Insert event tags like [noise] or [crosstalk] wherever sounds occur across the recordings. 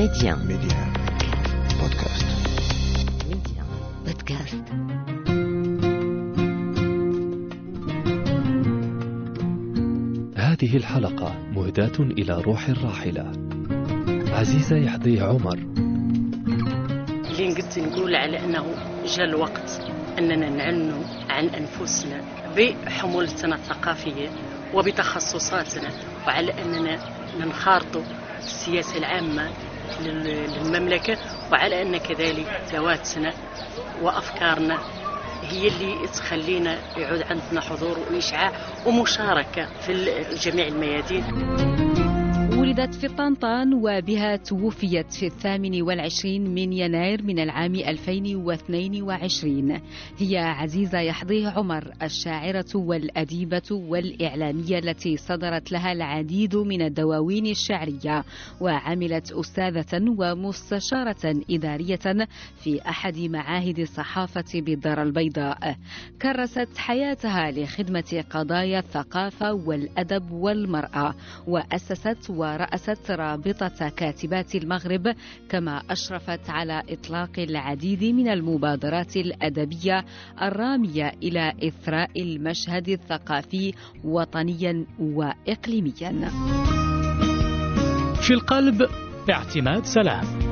ميدي آن ميدي آن بودكاست ميدي آن بودكاست هذه الحلقة مهداة إلى روح الراحلة. عزيزة يحضيه عمر. اللي قلت نقول على أنه جاء الوقت أننا نعلنوا عن أنفسنا بحمولتنا الثقافية وبتخصصاتنا وعلى أننا ننخرطوا في السياسة العامه لل- للمملكة وعلى أن كذلك ذواتنا وأفكارنا هي اللي تخلينا يعود عندنا حضور وإشعاع ومشاركة في جميع الميادين. ولدت في طنطان وبها توفيت في الثامن والعشرين من يناير من العام 2022 هي عزيزة يحظيه عمر الشاعرة والأديبة والإعلامية التي صدرت لها العديد من الدواوين الشعرية. وعملت أستاذة ومستشارة إدارية في أحد معاهد الصحافة بالدار البيضاء. كرست حياتها لخدمة قضايا الثقافة والأدب والمرأة وأسست ورأست رابطة كاتبات المغرب كما أشرفت على إطلاق العديد من المبادرات الأدبية الرامية إلى إثراء المشهد الثقافي وطنيا وإقليميا. في القلب اعتماد سلام.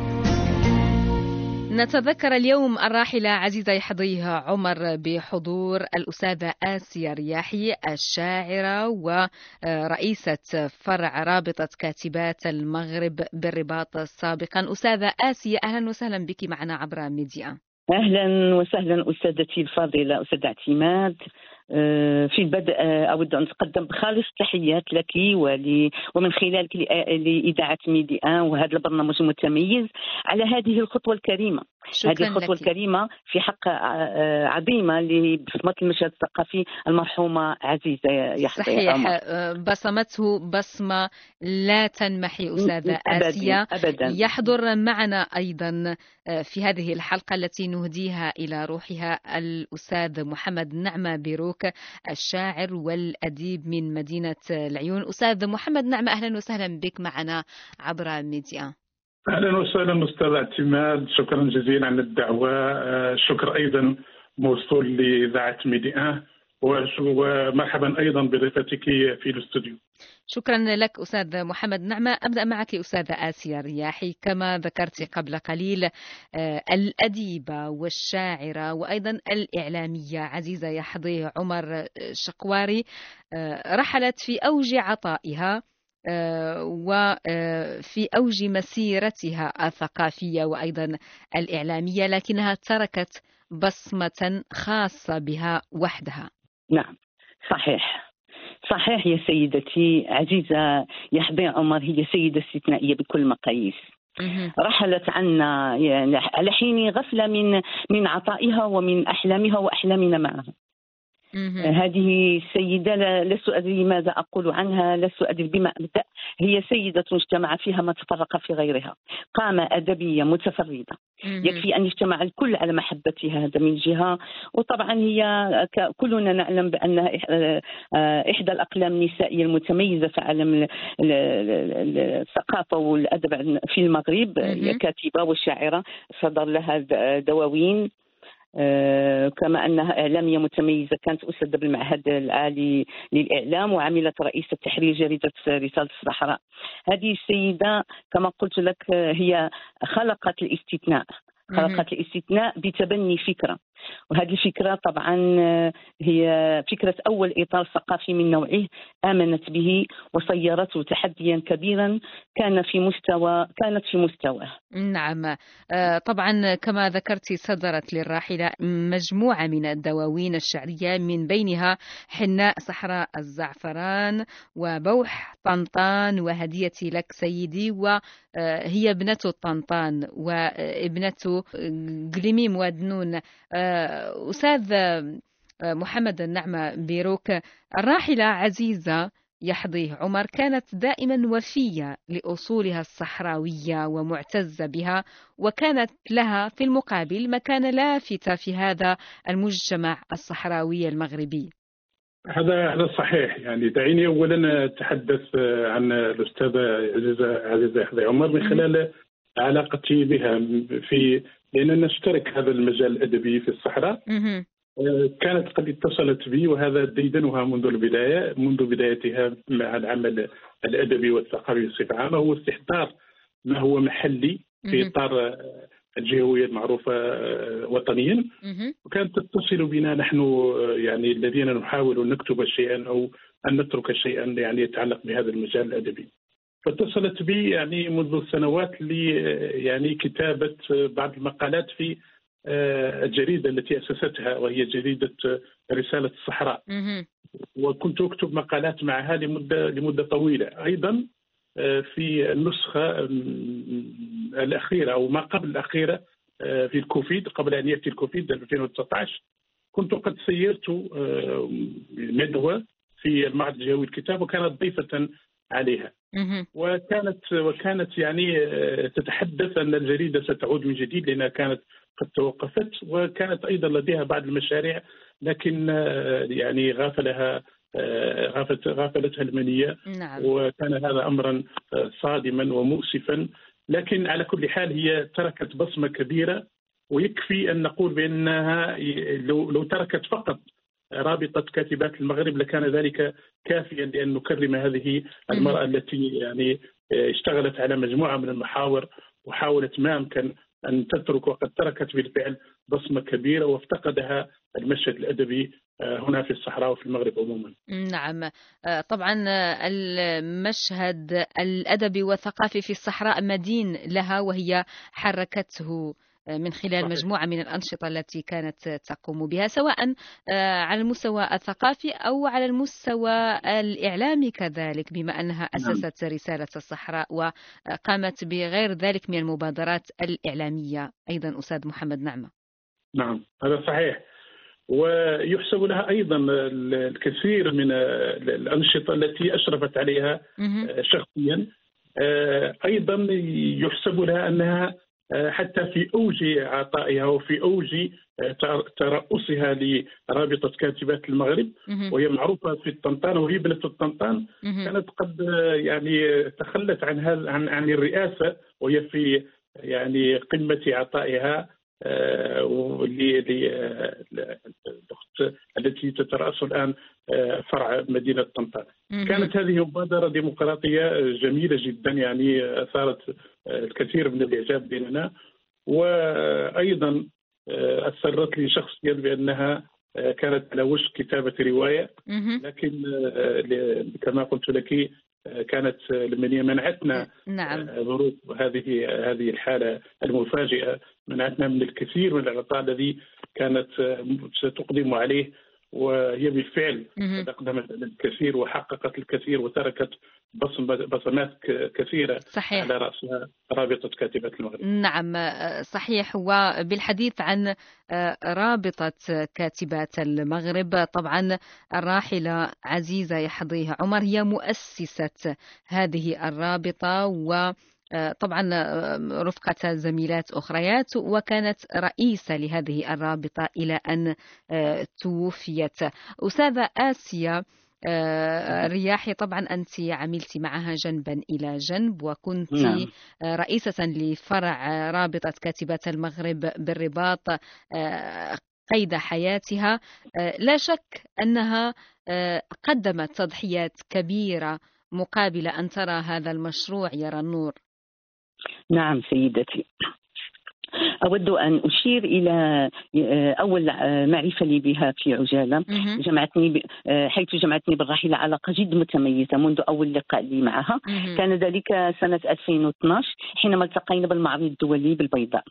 نتذكر اليوم الراحلة عزيزة يحظيها عمر بحضور الأستاذة آسيا رياحي الشاعرة ورئيسة فرع رابطة كاتبات المغرب بالرباط سابقا. أستاذة آسيا أهلا وسهلا بك معنا عبر ميديا. أهلا وسهلا أستاذتي الفاضلة أستاذة اعتماد في البدء آه، أود أن أتقدم بخالص التحيات لك ومن خلالك لإ- لإذاعة ميدي ان وهذا البرنامج المتميز على هذه الخطوة الكريمة. هذه شكرا الخطوه لك. الكريمه في حق آه، عظيمة لبصمة المشهد الثقافي المرحومة عزيزة يحيى صحيح. آه، بصمته بصمة لا تنمحي أستاذة أبداً، آسيا. ابدا. يحضر معنا أيضا آه، في هذه الحلقة التي نهديها إلى روحها الأستاذ محمد نعمة بيروك الشاعر والأديب من مدينة العيون. أستاذ محمد نعمة أهلا وسهلا بك معنا عبر ميدي آن. أهلا وسهلا أستاذ اعتماد. شكرا جزيلا على الدعوة. آه، الشكر أيضا موصول لإذاعة ميدي آن وش- ومرحبا أيضا بضيفتك في الاستوديو. شكرا لك أستاذ محمد نعمة. أبدأ معك أستاذة آسيا رياحي. كما ذكرت قبل قليل آه، الأديبة والشاعرة وأيضا الإعلامية عزيزة يحضيه عمر شقواري آه، رحلت في أوج عطائها. وفي أوج مسيرتها الثقافية وأيضا الإعلامية لكنها تركت بصمة خاصة بها وحدها نعم صحيح صحيح يا سيدتي عزيزة يحظي عمر هي سيدة استثنائية بكل المقاييس مهم. رحلت عنا يعني على حين غفلة من من عطائها ومن أحلامها وأحلامنا معها. هذه السيدة لست أدري ماذا أقول عنها لست أدري بما أبدأ. هي سيدة اجتمع فيها ما تفرق في غيرها. قامة أدبية متفردة. يكفي أن يجتمع الكل على محبتها هذا من جهة. وطبعا هي كلنا نعلم بأنها آه، آه، إحدى الأقلام النسائية المتميزة في عالم ال- ال- ال- الثقافة والأدب في المغرب. هي كاتبة وشاعرة صدر لها دواوين. كما أنها إعلامية متميزة كانت أستاذة بالمعهد العالي للإعلام وعملت رئيسة تحرير جريدة رسالة الصحراء. هذه السيدة كما قلت لك آه، هي خلقت الاستثناء. خلقت الاستثناء بتبني فكرة وهذه الفكرة طبعا آه، هي فكرة أول إطار ثقافي من نوعه آمنت به وصيرته تحديا كبيرا كان في مستوى كانت في مستواه نعم. آه، طبعا كما ذكرت صدرت للراحلة مجموعة من الدواوين الشعرية من بينها حناء صحراء الزعفران وبوح طنطان وهديتي لك سيدي وهي ابنة طنطان وابنة قليميم ودنون آه، أستاذ آه، محمد النعمة بيروك الراحلة عزيزة يحظيه عمر كانت دائما وفية لأصولها الصحراوية ومعتزة بها وكانت لها في المقابل مكانة لافتة في هذا المجتمع الصحراوي المغربي. هذا هذا صحيح يعني دعيني اولا أتحدث عن الاستاذه عزيزه عزيزه عمر من خلال علاقتي بها في لاننا نشترك هذا المجال الأدبي في الصحراء. آه، كانت قد اتصلت بي وهذا ديدنها منذ البداية منذ بدايتها مع العمل الأدبي والثقافي بصفة عامة هو استحضار ما هو محلي في. إطار الجهوية المعروفة آه، وطنيا. وكانت تتصل بنا نحن آه، يعني الذين نحاول أن نكتب شيئا أو أن نترك شيئا يعني يتعلق بهذا المجال الأدبي. فاتصلت بي يعني منذ سنوات لي آه، يعني كتابة بعض المقالات في الجريدة التي أسستها وهي جريدة رسالة الصحراء. وكنت أكتب مقالات معها لمدة لمدة طويلة أيضا في النسخة آم، الأخيرة أو ما قبل الأخيرة آه، في الكوفيد قبل أن يأتي الكوفيد 2019 كنت قد سيرت آه، ندوة في المعرض الجوي الكتاب وكانت ضيفة عليها. وكانت وكانت يعني آه، تتحدث أن الجريدة ستعود من جديد لأنها كانت قد توقفت وكانت أيضا لديها بعض المشاريع لكن آه، يعني غافلها آه، غافلتها المنية. نعم. وكان هذا امرا آه، صادما ومؤسفا. لكن على كل حال هي تركت بصمة كبيرة. ويكفي أن نقول بأنها لو لو تركت فقط رابطة كاتبات المغرب لكان ذلك كافيا لأن نكرم هذه المرأة التي يعني آه، اشتغلت على مجموعة من المحاور وحاولت ما امكن أن تترك وقد تركت بالفعل بصمة كبيرة وافتقدها المشهد الأدبي آه، هنا في الصحراء وفي المغرب عموما. نعم آه، طبعا آه، المشهد الأدبي والثقافي في الصحراء مدين لها وهي حركته من خلال صحيح. مجموعة من الأنشطة التي كانت تقوم بها سواء على المستوى الثقافي أو على المستوى الإعلامي كذلك بما أنها أسست رسالة الصحراء وقامت بغير ذلك من المبادرات الإعلامية أيضا أستاذ محمد نعمة نعم هذا صحيح ويحسب لها أيضا الكثير من الأنشطة التي أشرفت عليها مهم. شخصيا أيضا يحسب لها أنها حتى في أوج عطائها وفي أوج ترأسها لرابطة كاتبات المغرب. وهي معروفة في الطنطان وهي ابنه الطنطان. كانت قد يعني تخلت عن عن الرئاسة وهي في يعني قمة عطائها آه، ول- ل- آه، التي تترأس الآن آه، فرع مدينة طنطا. كانت هذه مبادرة ديمقراطية جميلة جدا يعني أثارت الكثير من الإعجاب بيننا وأيضا اثرت لي شخصيا بأنها كانت على وشك كتابة رواية. لكن كما قلت لك كانت المنيه منعتنا نعم. آه، ظروف هذه هذه الحالة المفاجئة منعتنا من الكثير من العطاء الذي كانت آه، ستقدم عليه وهي بالفعل مهم. قد أقدمت على الكثير وحققت الكثير وتركت بصمات كثيرة صحيح على رأسها رابطة كاتبات المغرب. نعم آه، صحيح وبالحديث عن آه، رابطة كاتبات المغرب طبعا الراحلة عزيزة يحظيها عمر هي مؤسسة هذه الرابطة و طبعا آه، رفقة زميلات أخريات وكانت رئيسة لهذه الرابطة إلى أن آه، توفيت. أستاذة آسيا آه، رياحي طبعا أنت عملت معها جنبا إلى جنب وكنت نعم. رئيسة لفرع رابطة كاتبات المغرب بالرباط آه، قيد حياتها. آه، لا شك أنها آه، قدمت تضحيات كبيرة مقابل أن ترى هذا المشروع يرى النور. نعم سيدتي. أود أن أشير إلى أول معرفة لي بها في عجالة. جمعتني ب... حيث جمعتني بالراحلة علاقة جد متميزة منذ أول لقاء لي معها. كان ذلك سنة 2012 حينما التقينا بالمعرض الدولي بالبيضاء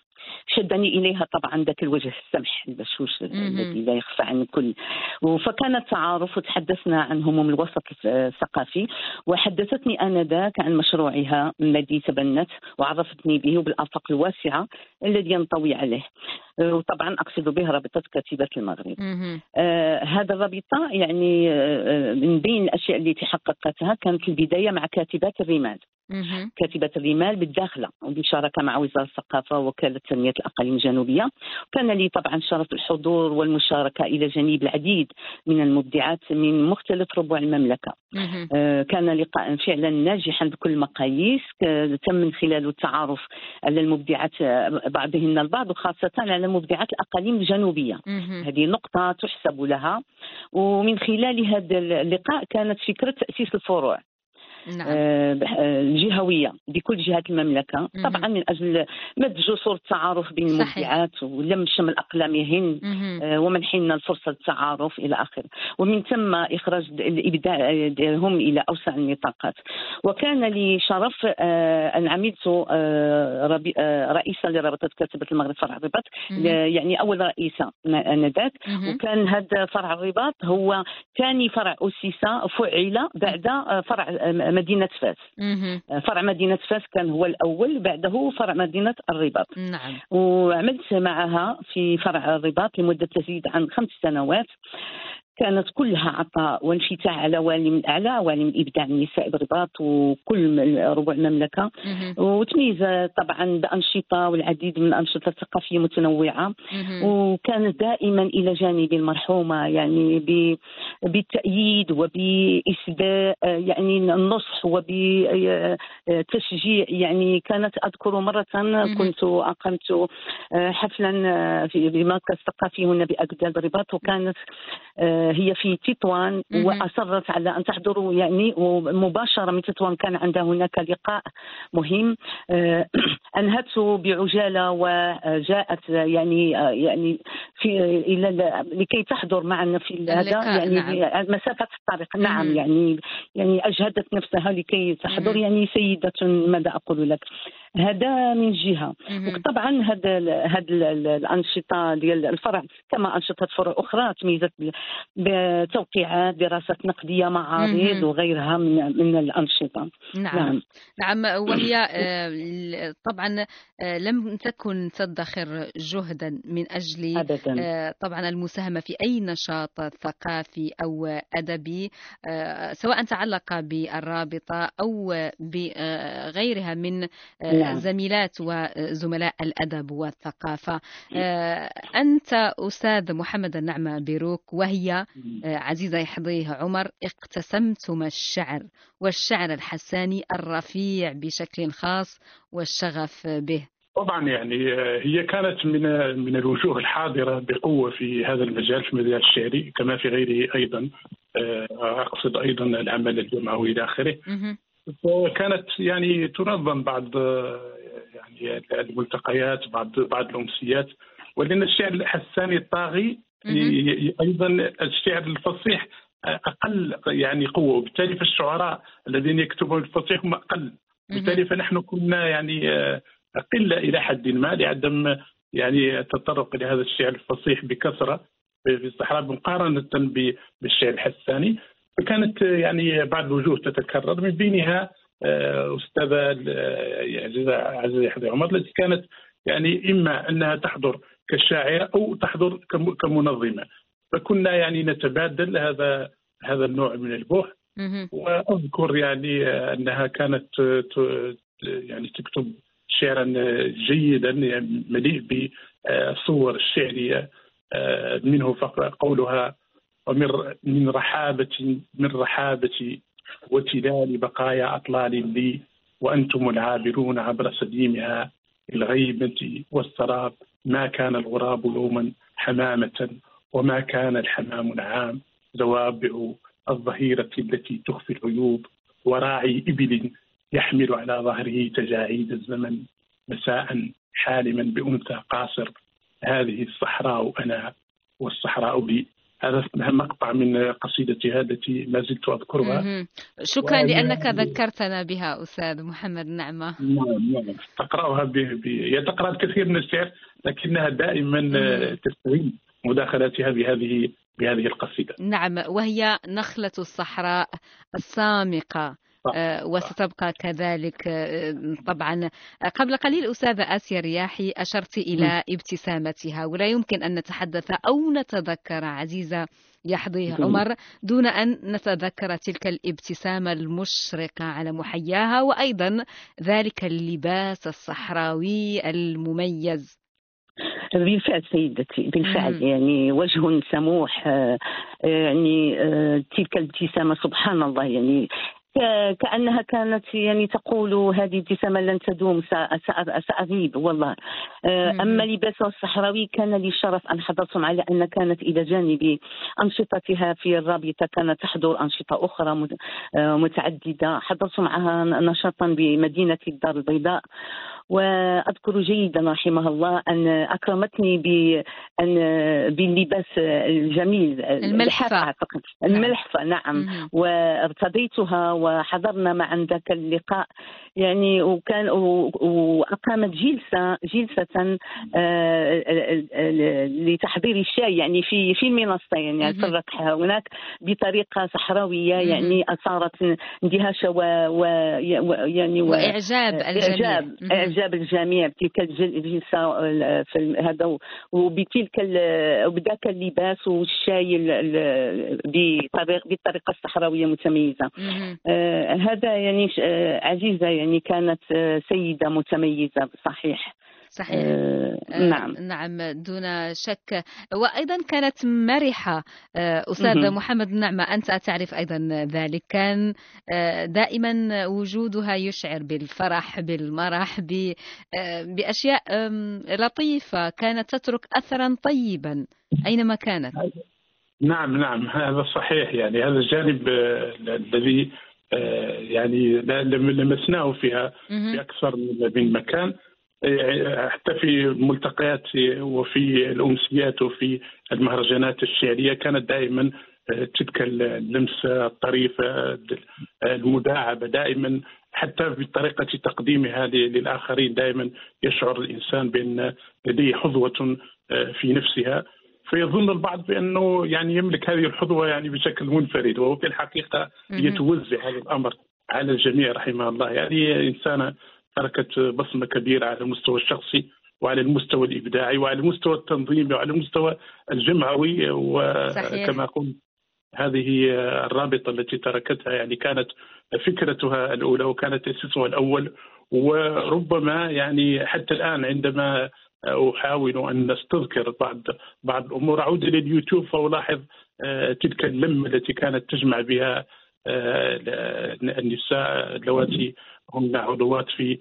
شدني إليها طبعا ذاك الوجه السمح البشوش. الذي لا يخفى عن الكل فكان التعارف وتحدثنا عن هموم الوسط الثقافي وحدثتني آنذاك عن مشروعها الذي تبنت وعرفتني به وبالآفاق الواسعة الذي ينطوي عليه. وطبعا أقصد به رابطة كاتبات المغرب. آه، هذا الرابطة يعني آه، آه، من بين الأشياء التي حققتها كانت البداية مع كاتبات الرمال. كاتبة الرمال بالداخلة وبشراكة مع وزارة الثقافة ووكالة تنمية الأقاليم الجنوبية كان لي طبعا شرف الحضور والمشاركة إلى جانب العديد من المبدعات من مختلف ربوع المملكة. آه، كان لقاء فعلا ناجحا بكل المقاييس ك- تم من خلاله التعارف على المبدعات آه، بعضهن البعض وخاصة على مبدعات الأقاليم الجنوبية. مهم. هذه نقطة تحسب لها. ومن خلال هذا اللقاء كانت فكرة تأسيس الفروع. نعم آه، بح- آه، الجهوية بكل جهات المملكة مهم. طبعا من أجل مد جسور التعارف بين صحيح. المبدعات ولم شمل أقلامهن مهم. آه، ومنحنا الفرصة للتعارف إلى آخره ومن ثم إخراج الإبداع ديالهم إلى أوسع النطاقات وكان لي شرف آه، أن عملت آه، آه، رئيسة لرابطة كاتبة المغرب فرع الرباط. يعني أول رئيسة آنذاك مهم. وكان هذا فرع الرباط هو ثاني فرع أسس فعل بعد آه، فرع آه، مدينة فاس. آه، فرع مدينة فاس كان هو الأول بعده فرع مدينة الرباط. نعم. وعملت معها في فرع الرباط لمدة تزيد عن خمس سنوات. كانت كلها عطاء وانفتاح على عوالم الأعلى عوالم الابداع النساء بالرباط وكل ربوع المملكة. وتميز طبعا بأنشطة والعديد من الأنشطة الثقافية متنوعة. وكانت دائما إلى جانب المرحومة يعني ب- بالتأييد وبإسداء يعني النصح وبتشجيع يعني كانت أذكر مرة كنت أقمت حفلا في بمركز ثقافي هنا بأجداد الرباط وكانت هي في تطوان مهم. وأصرت على أن تحضروا يعني ومباشرة من تطوان كان عندها هناك لقاء مهم [clears throat] أنهته بعجالة وجاءت يعني يعني في إلى لكي تحضر معنا في هذا يعني نعم. مسافة الطريق نعم مهم. يعني يعني أجهدت نفسها لكي تحضر مهم. يعني سيدة ماذا أقول لك هذا من جهة مهم. وطبعا هذا هذا ال- ال- الأنشطة ديال الفرع كما أنشطة فروع أخرى تميزت بتوقيعات دراسات نقدية معارض. وغيرها من من الأنشطة نعم نعم نعم وهي آه، طبعا آه، لم تكن تدخر جهدا من أجل أبدا آه، طبعا المساهمة في أي نشاط ثقافي أو أدبي آه، سواء تعلق بالرابطة أو بغيرها من آه، نعم. زميلات وزملاء الأدب والثقافة. أنت أستاذ محمد النعمة بيروك وهي عزيزة يحظيه عمر اقتسمتم الشعر والشعر الحساني الرفيع بشكل خاص والشغف به. طبعا يعني آه، هي كانت من من الوجوه الحاضرة بقوة في هذا المجال في المجال الشعري كما في غيره أيضا آه، أقصد أيضا العمل الجمعوي إلى آخره. مهم. وكانت يعني تنظم بعض آه، يعني الملتقيات بعض بعض الأمسيات. ولأن الشعر الحساني الطاغي أيضا الشعر الفصيح أقل يعني قوة وبالتالي فالشعراء الذين يكتبون الفصيح هم أقل. بالتالي فنحن كنا يعني قله إلى حد ما لعدم يعني التطرق إلى هذا الشعر الفصيح بكثرة في الصحراء مقارنة ب- بالشعر الحساني فكانت يعني بعض الوجوه تتكرر. من بينها آه، استاذه آه، عزيزه عزيزه يحيى عمر التي كانت يعني إما أنها تحضر كشاعرة أو تحضر كم- كمنظمة. فكنا يعني نتبادل هذا هذا النوع من البحث مهم. وأذكر يعني أنها كانت يعني تكتب شعرا جيدا يعني مليء بالصور الشعريه منه فق- قولها ومن من رحابة من رحابة وتلال بقايا أطلال لي وأنتم العابرون عبر سديمها الغيبه والسراب. ما كان الغراب يوما حمامة وما كان الحمام العام. زوابع الظهيرة التي تخفي العيوب وراعي إبل يحمل على ظهره تجاعيد الزمن مساء حالما بأنثى قاصر. هذه الصحراء أنا والصحراء بي. هذا مقطع من قصيدتها التي ما زلت أذكرها. شكرا وأنا- لأنك ذكرتنا بها أستاذ محمد نعمة. نعم نعم. تقرأها ب... ب... هي تقرأ الكثير من الشعر لكنها دائما تستعيد مداخلاتها بهذه بهذه القصيدة. نعم وهي نخلة الصحراء السامقة. وستبقى كذلك آه، طبعا. قبل قليل أستاذة آسيا رياحي أشرت إلى ابتسامتها ولا يمكن أن نتحدث أو نتذكر عزيزة يحظي عمر دون أن نتذكر تلك الابتسامة المشرقة على محياها وأيضا ذلك اللباس الصحراوي المميز. بالفعل سيدتي بالفعل. مم. يعني وجه سموح آه، آه، يعني آه، تلك الابتسامة سبحان الله. يعني ك- كأنها كانت يعني تقول هذه ابتسامة لن تدوم سأغيب والله. أما لباسها الصحراوي كان لي الشرف أن حضرتم على أن كانت إلى جانب أنشطتها في الرابطة كانت تحضر أنشطة أخرى مت- آه، متعددة. حضرت معها نشاطا بمدينة الدار البيضاء. وأذكر جيدا رحمها الله أن أكرمتني بان باللباس الجميل الملحفة. أعتقد. الملحفة نعم مهم. وارتديتها وحضرنا معا ذاك اللقاء يعني وكان وأقامت جلسه جلسة آه، لتحضير الشاي يعني في في المنصه يعني مهم. الفرقها هناك بطريقة صحراوية. يعني أثارت اندهاش و, و يعني و- وإعجاب الجميع إعجاب اعجاب الجميع بتلك الجل- الجلسه ال- في هذا وبتلك ال- وبذاك اللباس والشاي ال- ال- بطريق بالطريقة الصحراويه متميزة مهم. آه، هذا يعني آه، عزيزة يعني كانت آه، سيدة متميزة صحيح صحيح. آه، آه، نعم. نعم دون شك. وأيضا كانت مرحة آه، أستاذ مهم. محمد نعمة أنت تعرف أيضا ذلك. كان آه، دائما وجودها يشعر بالفرح بالمرح ب- آه، بأشياء آم، لطيفة. كانت تترك أثرا طيبا أينما كانت. نعم نعم هذا صحيح. يعني هذا الجانب الذي آه، يعني لم- لمسناه فيها في. أكثر من مكان. حتى في الملتقيات وفي الأمسيات وفي المهرجانات الشعرية كانت دائما آه، تلك اللمسة الطريفه آه، المداعبة. دائما حتى بطريقة تقديمها للآخرين دائما يشعر الإنسان بأن لديه حظوة آه، في نفسها. فيظن البعض بأنه يعني يملك هذه الحظوة يعني بشكل منفرد وهو في الحقيقة. يتوزع هذا الأمر على الجميع رحمه الله. يعني انسانه تركت بصمة كبيرة على المستوى الشخصي وعلى المستوى الإبداعي وعلى المستوى التنظيمي وعلى المستوى الجمعوي. وكما قلت هذه الرابطة التي تركتها يعني كانت فكرتها الأولى وكانت تاسيسها الأول وربما يعني حتى الآن عندما أحاول أن استذكر بعض بعض الأمور أعود إلى اليوتيوب فألاحظ آه، تلك اللمة التي كانت تجمع بها آه، النساء اللواتي هن عضوات في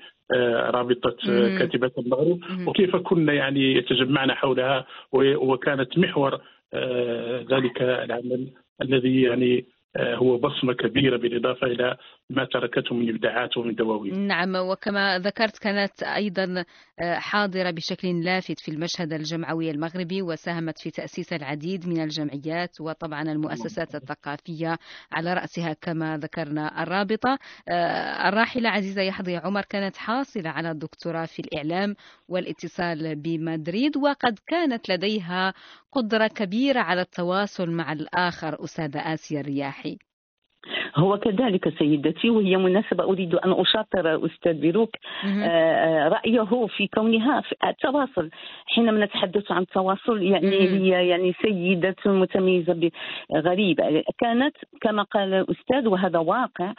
رابطة آه، مم. كاتبات المغرب. وكيف كنا يعني يتجمعن حولها وكانت محور آه، ذلك العمل الذي يعني آه، هو بصمة كبيرة بالإضافة إلى ما تركته من إبداعات ومن دواوين. نعم وكما ذكرت كانت أيضا آه، حاضرة بشكل لافت في المشهد الجمعوي المغربي وساهمت في تأسيس العديد من الجمعيات وطبعا المؤسسات الثقافية على رأسها كما ذكرنا الرابطة. آه، الراحلة عزيزة يحظي عمر كانت حاصلة على الدكتوراه في الإعلام والاتصال بمدريد وقد كانت لديها قدرة كبيرة على التواصل مع الآخر أستاذة آسيا الرياحي. هو كذلك سيدتي وهي مناسبة أريد أن أشاطر أستاذ بيروك مهم. آه، رأيه في كونها في التواصل حينما نتحدث عن التواصل يعني. هي يعني سيدة متميزة غريبة كانت كما قال الأستاذ وهذا واقع.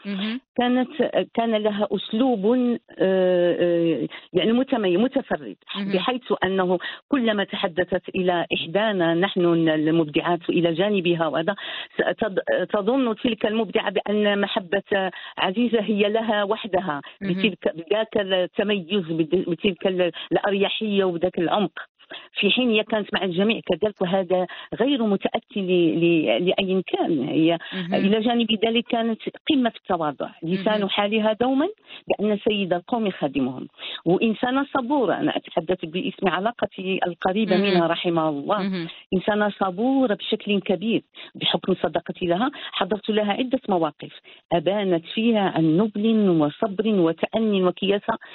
كانت كان لها أسلوب آه، آه، يعني متميز متفرد. بحيث أنه كلما تحدثت إلى إحدانا نحن المبدعات إلى جانبها وهذا تظ- تظن تلك المبدعة بأن محبة عزيزة هي لها وحدها. بتلك بذاك التميز بتلك ال- الأريحية وبذاك العمق في حين هي كانت مع الجميع كذلك وهذا غير متأتي ل- ل- لأي كان هي. إلى جانب ذلك كانت في التواضع لسان. حالها دوما بأن سيد القوم خادمهم وإنسانة صبورة أنا أتحدث باسم علاقتي القريبة مهم. منها رحمه الله مهم. إنسانة صبورة بشكل كبير بحكم صداقتي لها حضرت لها عدة مواقف أبانت فيها عن نبل وصبر وتأني.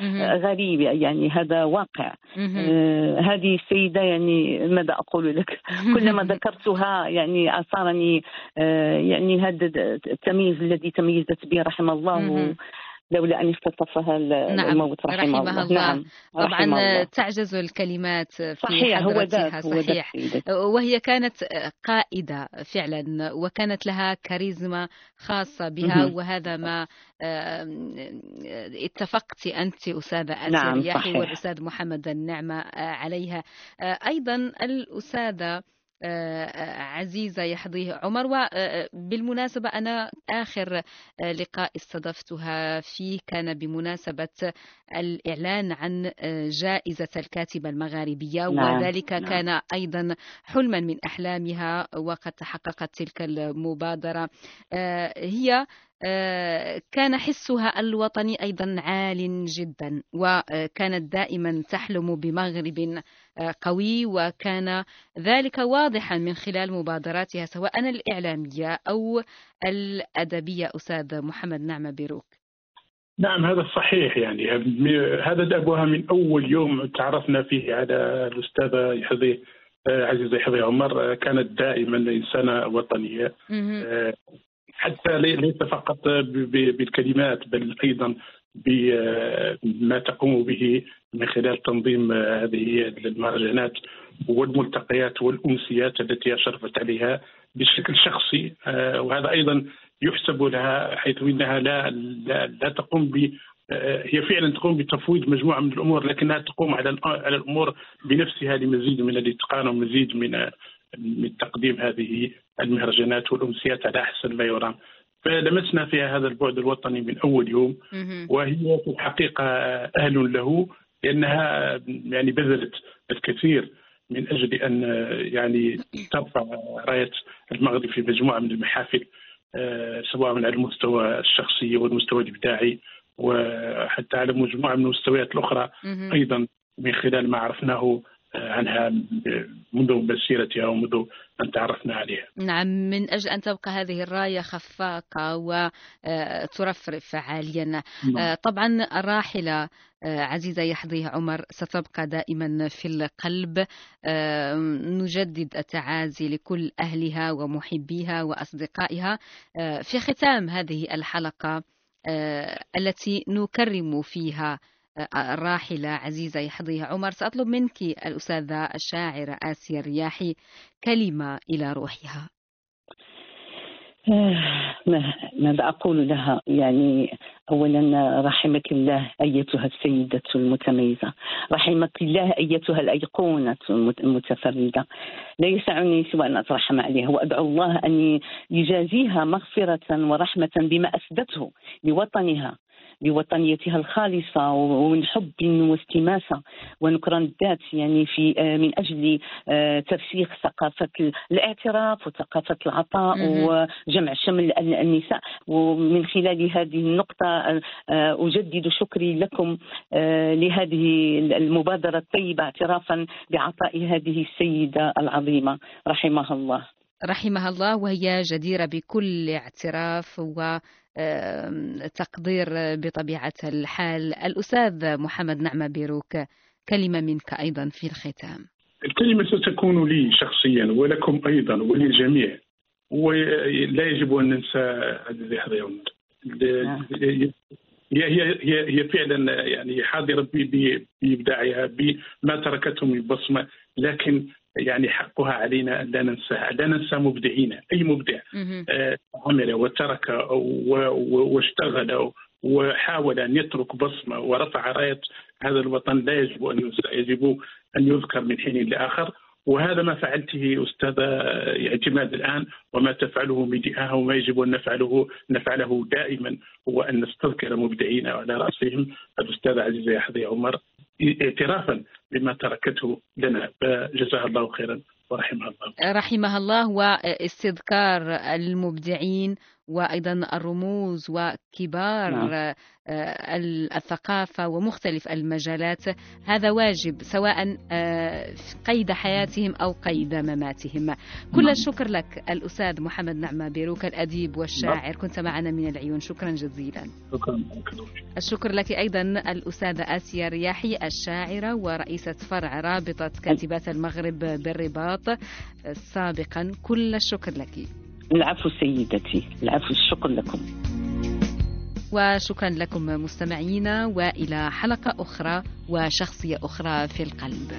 آه، غريبة يعني هذا واقع. آه، هذه السيدة يعني ماذا أقول لك [laughs] كلما ذكرتها يعني أثارني آه، يعني هذا التمييز الذي تميزت به رحم الله. لولا أن اختطفها نعم، الموت رحمه, رحمها الله. الله. نعم رحمه طبعا الله. تعجز الكلمات في صحيح هو حضرتها هو ذاك صحيح سيدتي. وهي كانت قائدة فعلا وكانت لها كاريزما خاصة بها مهم. وهذا ما اتفقت أنت أستاذة آسيا نعم، صحيح. والأستاذ محمد النعمة آه، عليها آه، أيضا الأستاذة عزيزة يحظيه عمر وبالمناسبة أنا آخر لقاء استضفتها فيه كان بمناسبة الإعلان عن جائزة الكاتبة المغاربية نعم، وذلك نعم. كان أيضا حلما من أحلامها وقد تحققت تلك المبادرة آه، هي كان حسها الوطني أيضا عال جدا وكانت دائما تحلم بمغرب آه، قوي وكان ذلك واضحا من خلال مبادراتها سواء الإعلامية أو الأدبية. أستاذ محمد نعمة بيروك. نعم هذا صحيح يعني. هذا دأبها من أول يوم تعرفنا فيه على الأستاذة يحظي عزيزة يحظي عمر. كانت دائما إنسانة وطنية. آه، حتى لي- ليس فقط بالكلمات بل أيضا بما تقوم به من خلال تنظيم هذه المهرجانات والملتقيات والأمسيات التي اشرفت عليها بشكل شخصي. آه، وهذا أيضا يحسب لها حيث إنها لا لا, لا تقوم ب آه، هي فعلا تقوم بتفويض مجموعة من الأمور لكنها تقوم على على الأمور بنفسها لمزيد من الاتقان ومزيد من من تقديم هذه المهرجانات والأمسيات على أحسن ما يرام. فلمسنا فيها هذا البعد الوطني من أول يوم. وهي في الحقيقة أهل له لأنها يعني بذلت الكثير من أجل أن يعني ترفع راية المغرب في مجموعة من المحافل آه، سواء على المستوى الشخصي والمستوى الإبداعي وحتى على مجموعة من المستويات الأخرى. أيضا من خلال ما عرفناه آه، عنها منذ مسيرتها ومنذ أن تعرفنا عليها. نعم من أجل أن تبقى هذه الراية خفاقة وترفرف عاليا. آه، طبعا الراحلة آه، عزيزة يحظيه عمر ستبقى دائما في القلب. آه، نجدد التعازي لكل أهلها ومحبيها وأصدقائها. في ختام هذه الحلقة التي نكرم فيها الراحلة عزيزة يحظيه عمر سأطلب منك الأستاذة الشاعرة آسيا الرياحي كلمة إلى روحها. آه، ما- ماذا أقول لها؟ يعني أولا رحمك الله أيتها السيدة المتميزة. رحمك الله أيتها الأيقونة المت- المتفردة لا يسعني سوى أن أترحم عليها وأدعو الله أن يجازيها مغفرة ورحمة بما أسدته لوطنها. بوطنيتها الخالصة ومن حب واستماسة. ونكران الذات يعني في آه، من أجل آه، ترسيخ ثقافة الاعتراف وثقافة العطاء. وجمع شمل ال- النساء. ومن خلال هذه النقطة آه، أجدد شكري لكم لهذه المبادرة الطيبة اعترافا بعطاء هذه السيدة العظيمة. رحمها الله. رحمها الله وهي جديرة بكل اعتراف وتقدير بطبيعة الحال الأستاذ محمد نعمة بيروك كلمة منك أيضا في الختام الكلمة ستكون لي شخصيا ولكم أيضا وللجميع ولا يجب أن ننسى نعم. هي هي هي هي فعلا يعني حاضرة ب- ب- بإبداعها بما تركته من بصمة لكن يعني حقها علينا أن لا ننساها لا ننسى مبدعين أي مبدع. آه، عمل وترك واشتغل وحاول أن يترك بصمة ورفع راية هذا الوطن لا يجب أن ينسى يجب أن يذكر من حين لآخر. وهذا ما فعلته استاذه اعتماد الآن وما تفعله ميدياها وما يجب أن نفعله نفعله دائما هو أن نستذكر مبدعين على رأسهم. الاستاذه عزيزه يحظي عمر اعترافا بما تركته لنا. فجزاها الله خيرا ورحمها الله. رحمها الله واستذكار المبدعين وأيضا الرموز وكبار نعم. آه، الثقافة ومختلف المجالات. هذا واجب سواء آه، قيد حياتهم أو قيد مماتهم. كل نعم. الشكر لك الأستاذ محمد نعمة بيروك الأديب والشاعر. كنت معنا من العيون. شكرا جزيلا. شكرا. الشكر لك أيضا الأستاذة آسيا رياحي الشاعرة ورئيسة فرع رابطة كاتبات المغرب بالرباط. سابقا كل الشكر لك. العفو سيدتي العفو الشكر لكم. وشكرا لكم مستمعينا وإلى حلقة أخرى وشخصية أخرى في القلب.